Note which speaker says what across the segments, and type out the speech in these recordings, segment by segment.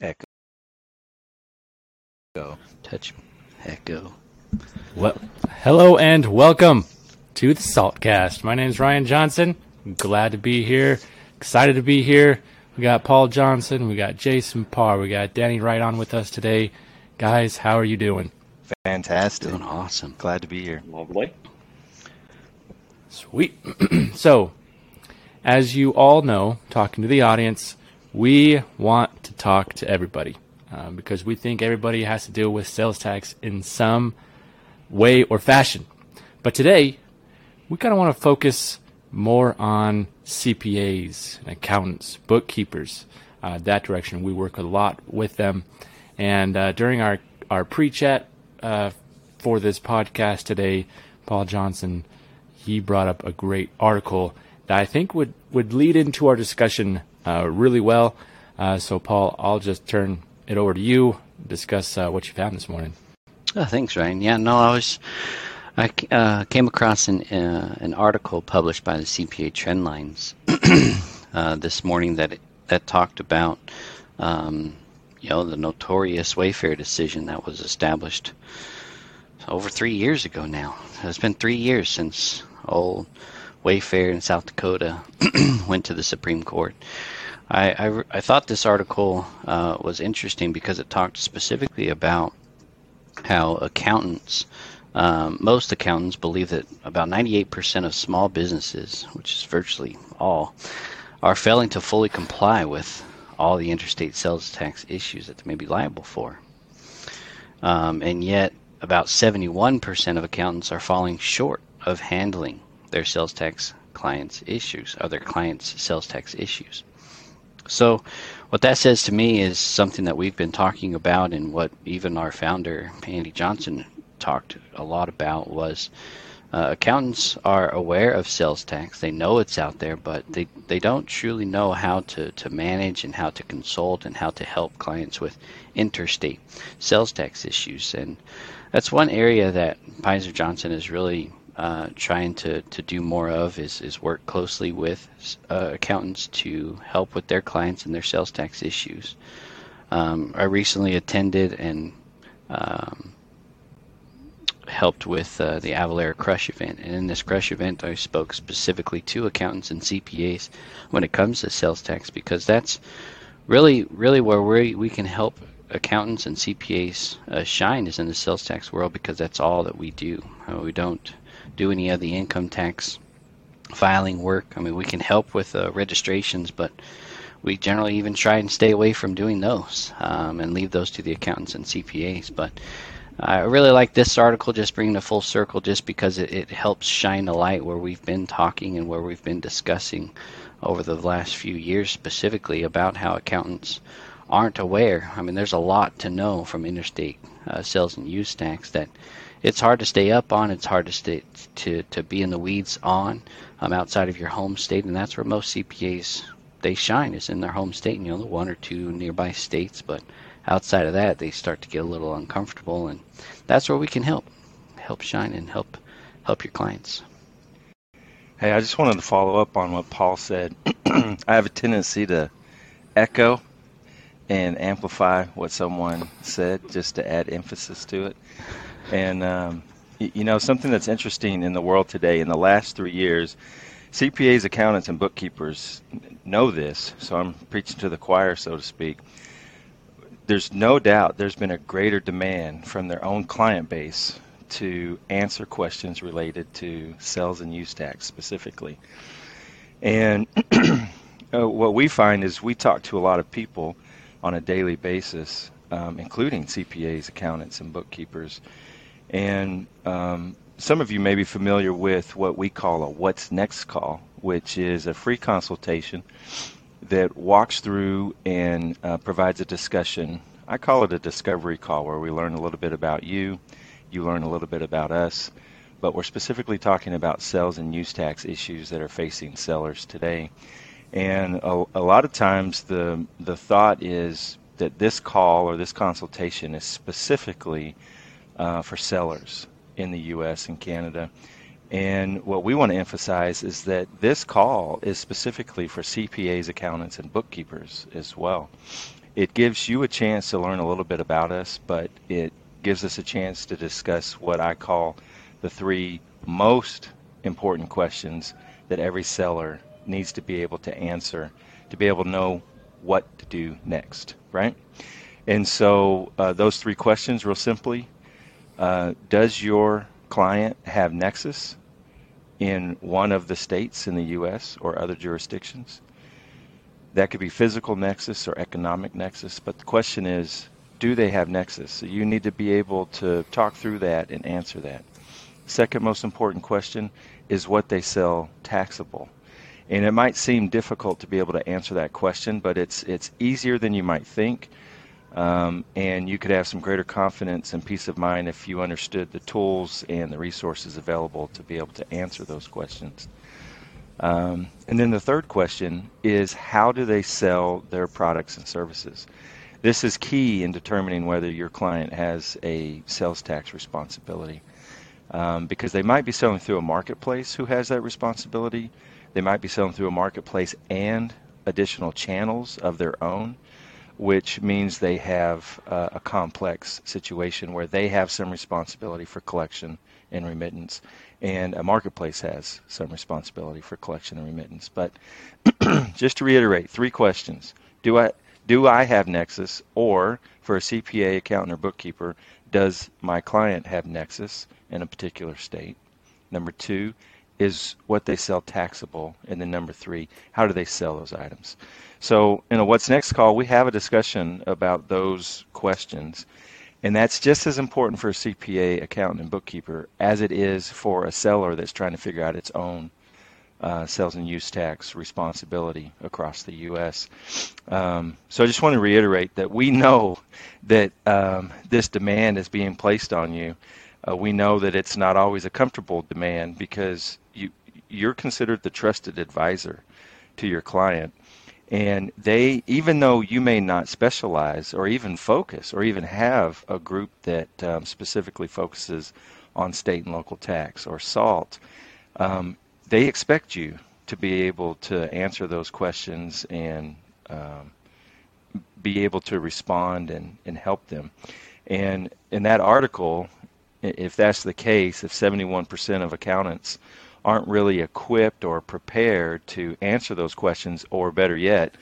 Speaker 1: Echo.
Speaker 2: Echo touch echo.
Speaker 3: Well, hello and welcome to the Saltcast. My name is Ryan Johnson. I'm glad to be here. Excited to be here. We got Paul Johnson. We got Jason Parr. We got Danny Wright on with us today. Guys, how are you doing?
Speaker 1: Fantastic.
Speaker 2: Doing awesome.
Speaker 1: Glad to be here.
Speaker 4: Lovely.
Speaker 3: Sweet. so, as you all know, talking to the audience, we want to talk to everybody uh, because we think everybody has to deal with sales tax in some way or fashion. But today, we kind of want to focus more on CPAs accountants, bookkeepers, uh, that direction. We work a lot with them. And uh, during our, our pre chat uh, for this podcast today, Paul Johnson, he brought up a great article that I think would, would lead into our discussion really well. Uh, so, Paul, I'll just turn it over to you, discuss uh, what you found this morning.
Speaker 2: Oh, thanks, Ryan. Yeah, no, I was. I uh, came across an uh, an article published by the CPA Trendlines uh, this morning that that talked about um, you know the notorious Wayfair decision that was established over three years ago now. It's been three years since old Wayfair in South Dakota went to the Supreme Court. I, I, I thought this article uh, was interesting because it talked specifically about how accountants, um, most accountants believe that about 98% of small businesses, which is virtually all, are failing to fully comply with all the interstate sales tax issues that they may be liable for. Um, and yet, about 71% of accountants are falling short of handling their sales tax clients' issues, other clients' sales tax issues. So, what that says to me is something that we've been talking about, and what even our founder, Andy Johnson, talked a lot about was uh, accountants are aware of sales tax. They know it's out there, but they, they don't truly know how to, to manage and how to consult and how to help clients with interstate sales tax issues. And that's one area that Peisner Johnson is really uh, trying to, to do more of is, is work closely with uh, accountants to help with their clients and their sales tax issues. Um, I recently attended and um, helped with uh, the Avalara Crush event. And in this Crush event, I spoke specifically to accountants and CPAs when it comes to sales tax because that's really, really where we, we can help accountants and CPAs uh, shine is in the sales tax world because that's all that we do. Uh, we don't do any of the income tax filing work. I mean, we can help with uh, registrations, but we generally even try and stay away from doing those um, and leave those to the accountants and CPAs. But I really like this article just bringing a full circle just because it, it helps shine a light where we've been talking and where we've been discussing over the last few years specifically about how accountants aren't aware. I mean, there's a lot to know from interstate uh, sales and use tax that it's hard to stay up on. It's hard to stay to to be in the weeds on um, outside of your home state, and that's where most CPAs they shine is in their home state. And you know, the one or two nearby states, but outside of that, they start to get a little uncomfortable, and that's where we can help, help shine and help help your clients.
Speaker 1: Hey, I just wanted to follow up on what Paul said. I have a tendency to echo and amplify what someone said just to add emphasis to it. And, um, you know, something that's interesting in the world today, in the last three years, CPAs, accountants, and bookkeepers know this, so I'm preaching to the choir, so to speak there's no doubt there's been a greater demand from their own client base to answer questions related to sales and use tax specifically. And uh, what we find is we talk to a lot of people on a daily basis, um, including CPAs, accountants, and bookkeepers. And um, some of you may be familiar with what we call a What's Next call, which is a free consultation that walks through and uh, provides a discussion. I call it a discovery call where we learn a little bit about you, you learn a little bit about us, but we're specifically talking about sales and use tax issues that are facing sellers today. And a, a lot of times the the thought is that this call or this consultation is specifically uh, for sellers in the U.S. and Canada. And what we want to emphasize is that this call is specifically for CPAs, accountants, and bookkeepers as well. it gives you a chance to learn a little bit about us, but it gives us a chance to discuss what I call the three most important questions that every seller needs to be able to answer to be able to know what to do next, right? And so uh, those three questions, real simply, uh, does your client have Nexus in one of the states in the U.S. or other jurisdictions? That could be physical Nexus or economic Nexus, but the question is, do they have Nexus? So you need to be able to talk through that and answer that. Second most important question is what they sell taxable. And it might seem difficult to be able to answer that question, but it's it's easier than you might think. Um, and you could have some greater confidence and peace of mind if you understood the tools and the resources available to be able to answer those questions. Um, and then the third question is how do they sell their products and services? This is key in determining whether your client has a sales tax responsibility um, because they might be selling through a marketplace who has that responsibility. They might be selling through a marketplace and additional channels of their own, which means they have uh, a complex situation where they have some responsibility for collection and remittance, and a marketplace has some responsibility for collection and remittance. But just to reiterate, three questions: Do I do I have Nexus, or for a CPA, accountant, or bookkeeper, does my client have Nexus? in a particular state. Number two is what they sell taxable. And then number three, how do they sell those items? So in a What's Next call, we have a discussion about those questions. And that's just as important for a CPA, accountant, and bookkeeper as it is for a seller that's trying to figure out its own uh, sales and use tax responsibility across the U.S. Um, so I just want to reiterate that we know that um, this demand is being placed on you uh, we know that it's not always a comfortable demand because you're considered the trusted advisor to your client. And they even though you may not specialize or even focus or even have a group that um, specifically focuses on state and local tax or salt um, they expect you to be able to answer those questions and um, be able to respond and, and help them. And in that article if that's the case, if 71% of accountants aren't really equipped or prepared to answer those questions, or better yet,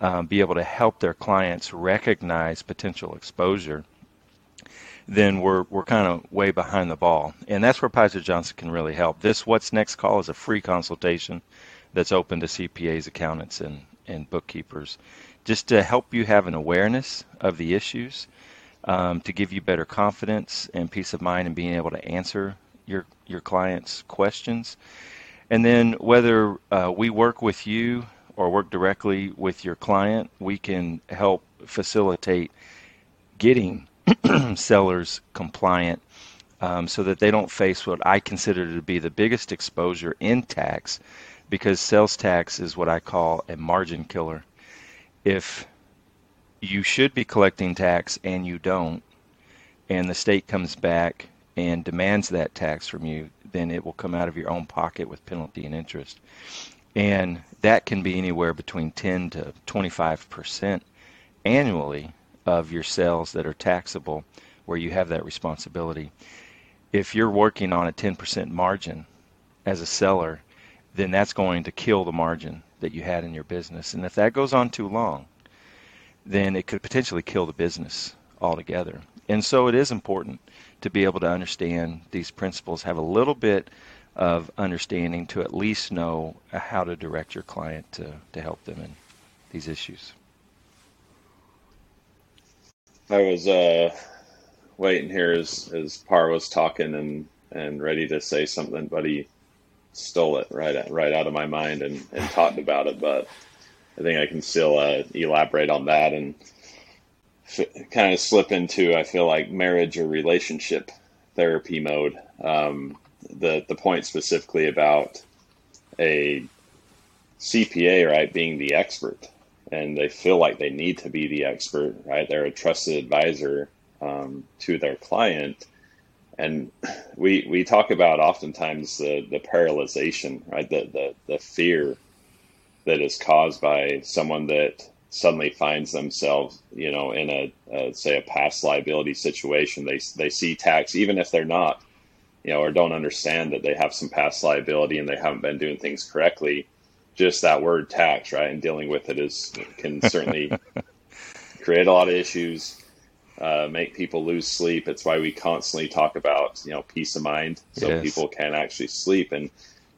Speaker 1: um, be able to help their clients recognize potential exposure, then we're, we're kind of way behind the ball. And that's where Peisner Johnson can really help. This What's Next call is a free consultation that's open to CPAs, accountants, and, and bookkeepers just to help you have an awareness of the issues um, to give you better confidence and peace of mind in being able to answer your your clients' questions. And then whether uh, we work with you or work directly with your client, we can help facilitate getting sellers compliant um, so that they don't face what I consider to be the biggest exposure in tax because sales tax is what I call a margin killer. If you should be collecting tax and you don't, and the state comes back and demands that tax from you, then it will come out of your own pocket with penalty and interest. And that can be anywhere between 10 to 25 percent annually of your sales that are taxable where you have that responsibility. If you're working on a 10% margin as a seller, then that's going to kill the margin that you had in your business. And if that goes on too long, then it could potentially kill the business altogether. And so it is important to be able to understand these principles, have a little bit of understanding to at least know how to direct your client to, to help them in these issues.
Speaker 4: I was uh, waiting here as, as Parr was talking and, and ready to say something, but he stole it right right out of my mind and, and talked about it. But I think I can still uh, elaborate on that and kind of slip into I feel like marriage or relationship therapy mode. Um, the the point specifically about a CPA right being the expert, and they feel like they need to be the expert, right? They're a trusted advisor um, to their client, and we we talk about oftentimes the the paralyzation, right? The the the fear that is caused by someone that suddenly finds themselves, you know, in a, say a past liability situation. They they see tax even if they're not, you know, or don't understand that they have some past liability and they haven't been doing things correctly. Just that word tax, right, and dealing with it is can certainly create a lot of issues, uh, make people lose sleep. It's why we constantly talk about you know peace of mind, so
Speaker 1: Yes.
Speaker 4: people can actually sleep, and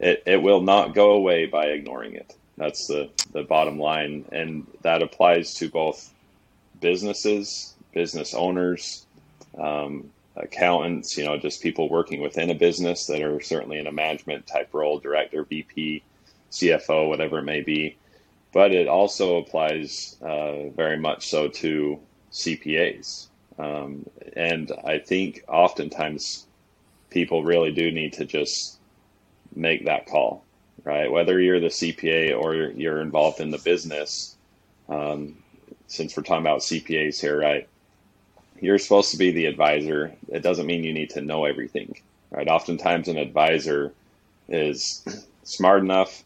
Speaker 4: it, it will not go away by ignoring it. That's the the bottom line, and that applies to both businesses, business owners, um, accountants. You know, just people working within a business that are certainly in a management type role, director, VP, CFO, whatever it may be but it also applies uh, very much so to CPAs. Um, and I think oftentimes people really do need to just make that call, right? Whether you're the CPA or you're, involved in the business, um, since we're talking about CPAs here, right? You're supposed to be the advisor. It doesn't mean you need to know everything, right? Oftentimes, an advisor is smart enough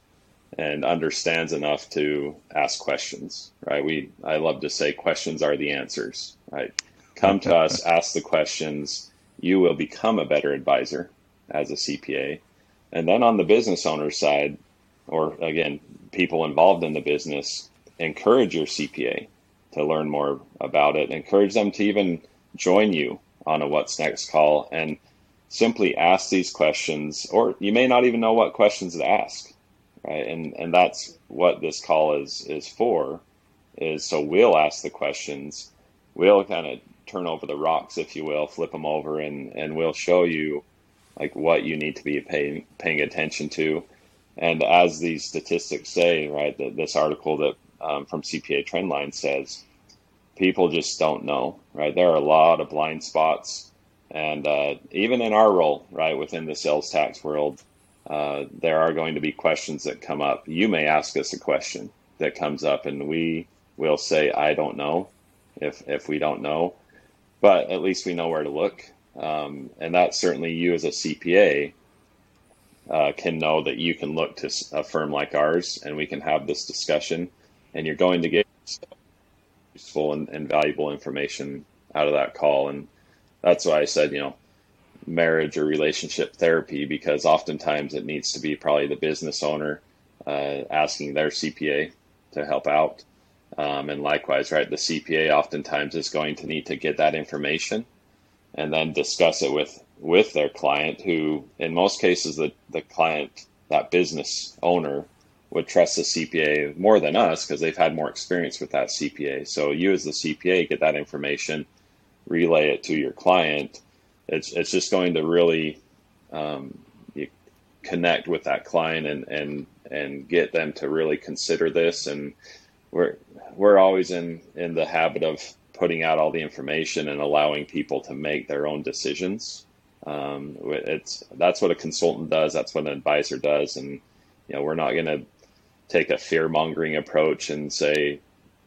Speaker 4: and understands enough to ask questions, right? We I love to say questions are the answers, right? Come to us, ask the questions. You will become a better advisor as a CPA. And then on the business owner side, or again, people involved in the business, encourage your CPA to learn more about it. Encourage them to even join you on a what's next call and simply ask these questions, or you may not even know what questions to ask right? And and that's what this call is is for. Is so we'll ask the questions, we'll kind of turn over the rocks, if you will, flip them over, and and we'll show you like what you need to be paying paying attention to. And as these statistics say, right, that this article that um, from CPA Trendline says, people just don't know, right? There are a lot of blind spots, and uh, even in our role, right, within the sales tax world, uh, there are going to be questions that come up. You may ask us a question that comes up, and we will say, "I don't know," if if we don't know, but at least we know where to look. Um, and that certainly you as a CPA uh, can know that you can look to a firm like ours, and we can have this discussion, and you're going to get useful and, and valuable information out of that call. And that's why I said, you know, marriage or relationship therapy because oftentimes it needs to be probably the business owner uh, asking their CPA to help out. Um, and likewise, right, the CPA oftentimes is going to need to get that information and then discuss it with with their client, who in most cases the the client, that business owner, would trust the CPA more than us because they've had more experience with that CPA. So you as the CPA get that information, relay it to your client. It's it's just going to really um, connect with that client and and and get them to really consider this. And we're we're always in in the habit of putting out all the information and allowing people to make their own decisions. Um, it's that's what a consultant does. That's what an advisor does. And you know, we're not going to take a fear mongering approach and say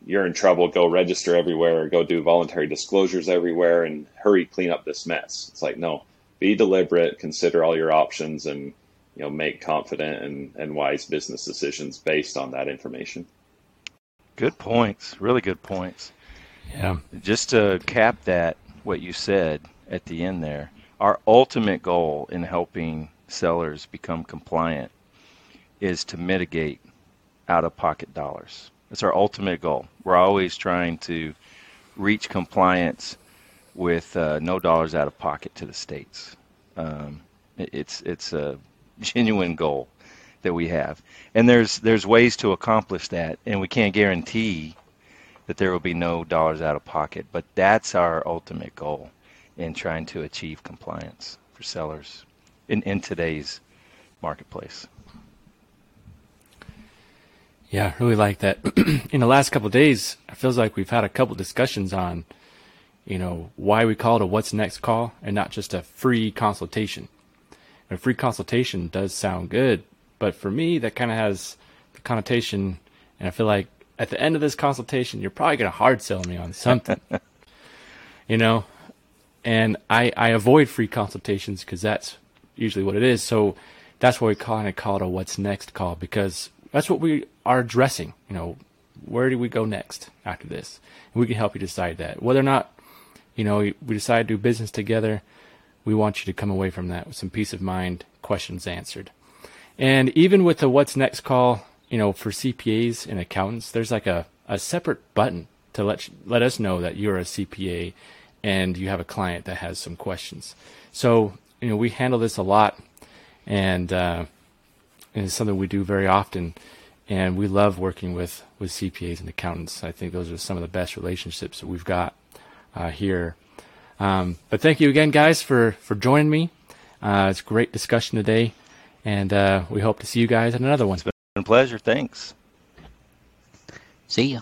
Speaker 4: you're in trouble. Go register everywhere. Go do voluntary disclosures everywhere, and hurry clean up this mess. It's like no, be deliberate. Consider all your options, and you know, make confident and, and wise business decisions based on that information.
Speaker 1: Good points. Really good points.
Speaker 3: Yeah.
Speaker 1: Just to cap that, what you said at the end there, our ultimate goal in helping sellers become compliant is to mitigate out of pocket dollars. That's our ultimate goal. We're always trying to reach compliance with uh, no dollars out of pocket to the states. Um, it's it's a genuine goal that we have, and there's there's ways to accomplish that, and we can't guarantee that there will be no dollars out of pocket, but that's our ultimate goal in trying to achieve compliance for sellers in, in today's marketplace.
Speaker 3: Yeah, I really like that. in the last couple days, it feels like we've had a couple discussions on, you know, why we call it a what's next call and not just a free consultation. And A free consultation does sound good, but for me, that kind of has the connotation, and I feel like at the end of this consultation, you're probably going to hard sell me on something, you know, and I, I avoid free consultations because that's usually what it is. So that's why we kind of call it a what's next call because that's what we are addressing. You know, where do we go next after this? And we can help you decide that. Whether or not, you know, we decide to do business together, we want you to come away from that with some peace of mind, questions answered. And even with the what's next call, you know, for CPAs and accountants, there's like a, a separate button to let let us know that you're a CPA and you have a client that has some questions. So, you know, we handle this a lot and, uh, and it's something we do very often and we love working with, with CPAs and accountants. I think those are some of the best relationships that we've got uh, here. Um, but thank you again, guys, for, for joining me. Uh, it's a great discussion today, and uh, we hope to see you guys in another one.
Speaker 1: Pleasure. Thanks.
Speaker 2: See ya.